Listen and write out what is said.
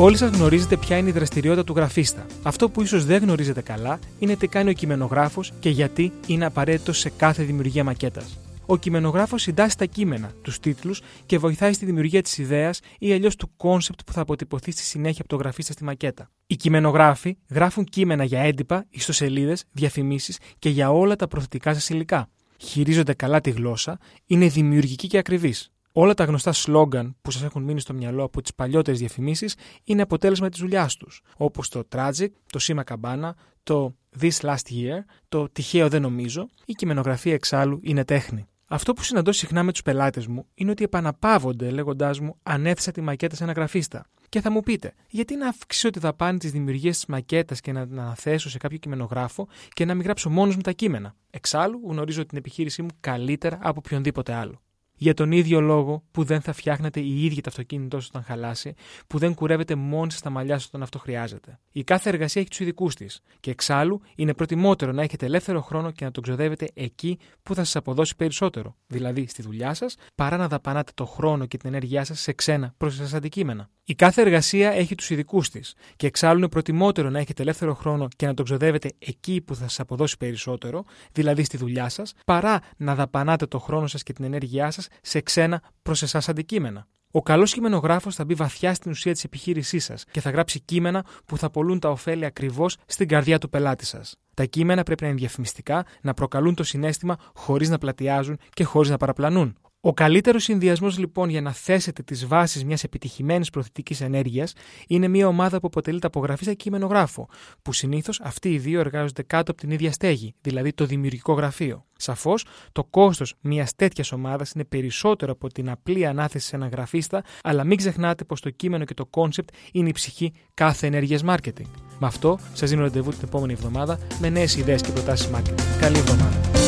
Όλοι σας γνωρίζετε ποια είναι η δραστηριότητα του γραφίστα. Αυτό που ίσως δεν γνωρίζετε καλά είναι τι κάνει ο κειμενογράφος και γιατί είναι απαραίτητο σε κάθε δημιουργία μακέτας. Ο κειμενογράφος συντάσσει τα κείμενα, τους τίτλους και βοηθάει στη δημιουργία της ιδέας ή αλλιώς του κόνσεπτ που θα αποτυπωθεί στη συνέχεια από το γραφίστα στη μακέτα. Οι κειμενογράφοι γράφουν κείμενα για έντυπα, ιστοσελίδες, διαφημίσεις και για όλα τα προωθητικά σας υλικά. Χειρίζονται καλά τη γλώσσα, είναι δημιουργικοί και ακριβείς. Όλα τα γνωστά σλόγκαν που σας έχουν μείνει στο μυαλό από τις παλιότερες διαφημίσεις είναι αποτέλεσμα της δουλειάς τους, όπως το Tragic, το Σήμα Καμπάνα, το This Last Year, το Τυχαίο Δεν Νομίζω, η κειμενογραφία εξάλλου είναι τέχνη. Αυτό που συναντώ συχνά με τους πελάτες μου είναι ότι επαναπαύονται λέγοντάς μου αν έθεσα τη μακέτα σε ένα γραφίστα. Και θα μου πείτε, γιατί να αυξήσω τη δαπάνη της δημιουργίας της μακέτας και να την αναθέσω σε κάποιο κειμενογράφο και να μην γράψω μόνος μου τα κείμενα; Εξάλλου, γνωρίζω την επιχείρησή μου καλύτερα από οποιονδήποτε άλλο για τον ίδιο λόγο που δεν θα φτιάχνετε οι ίδιοι το αυτοκίνητό σας όταν χαλάσει, που δεν κουρεύετε μόνοι σας τα μαλλιά σας όταν αυτό χρειάζεται. Η κάθε εργασία έχει τους ειδικούς της. Και εξάλλου είναι προτιμότερο να έχετε ελεύθερο χρόνο και να τον ξοδεύετε εκεί που θα σας αποδώσει περισσότερο, δηλαδή στη δουλειά σας, παρά να δαπανάτε το χρόνο και την ενέργειά σας σε ξένα προς εσά αντικείμενα. Η κάθε εργασία έχει τους ειδικούς της. Και εξάλλου είναι προτιμότερο να έχετε ελεύθερο χρόνο και να τον ξοδεύετε εκεί που θα σας αποδώσει περισσότερο, δηλαδή στη δουλειά σας, παρά να δαπανάτε το χρόνο σας και την ενέργειά σας σε ξένα προς εσάς αντικείμενα. Ο καλός κειμενογράφος θα μπει βαθιά στην ουσία της επιχείρησής σας και θα γράψει κείμενα που θα πολλούν τα ωφέλη ακριβώς στην καρδιά του πελάτη σας. Τα κείμενα πρέπει να είναι διαφημιστικά, να προκαλούν το συνέστημα χωρίς να πλατιάζουν και χωρίς να παραπλανούν. Ο καλύτερος συνδυασμός λοιπόν για να θέσετε τις βάσεις μιας επιτυχημένης προθετικής ενέργειας είναι μια ομάδα που αποτελείται από γραφίστα και κειμενογράφο, που συνήθως αυτοί οι δύο εργάζονται κάτω από την ίδια στέγη, δηλαδή το δημιουργικό γραφείο. Σαφώς, το κόστος μιας τέτοιας ομάδας είναι περισσότερο από την απλή ανάθεση σε ένα γραφίστα, αλλά μην ξεχνάτε πως το κείμενο και το κόνσεπτ είναι η ψυχή κάθε ενέργειας marketing. Με αυτό, σας δίνω ραντεβού την επόμενη εβδομάδα με νέες ιδέες και προτάσεις marketing. Καλή εβδομάδα.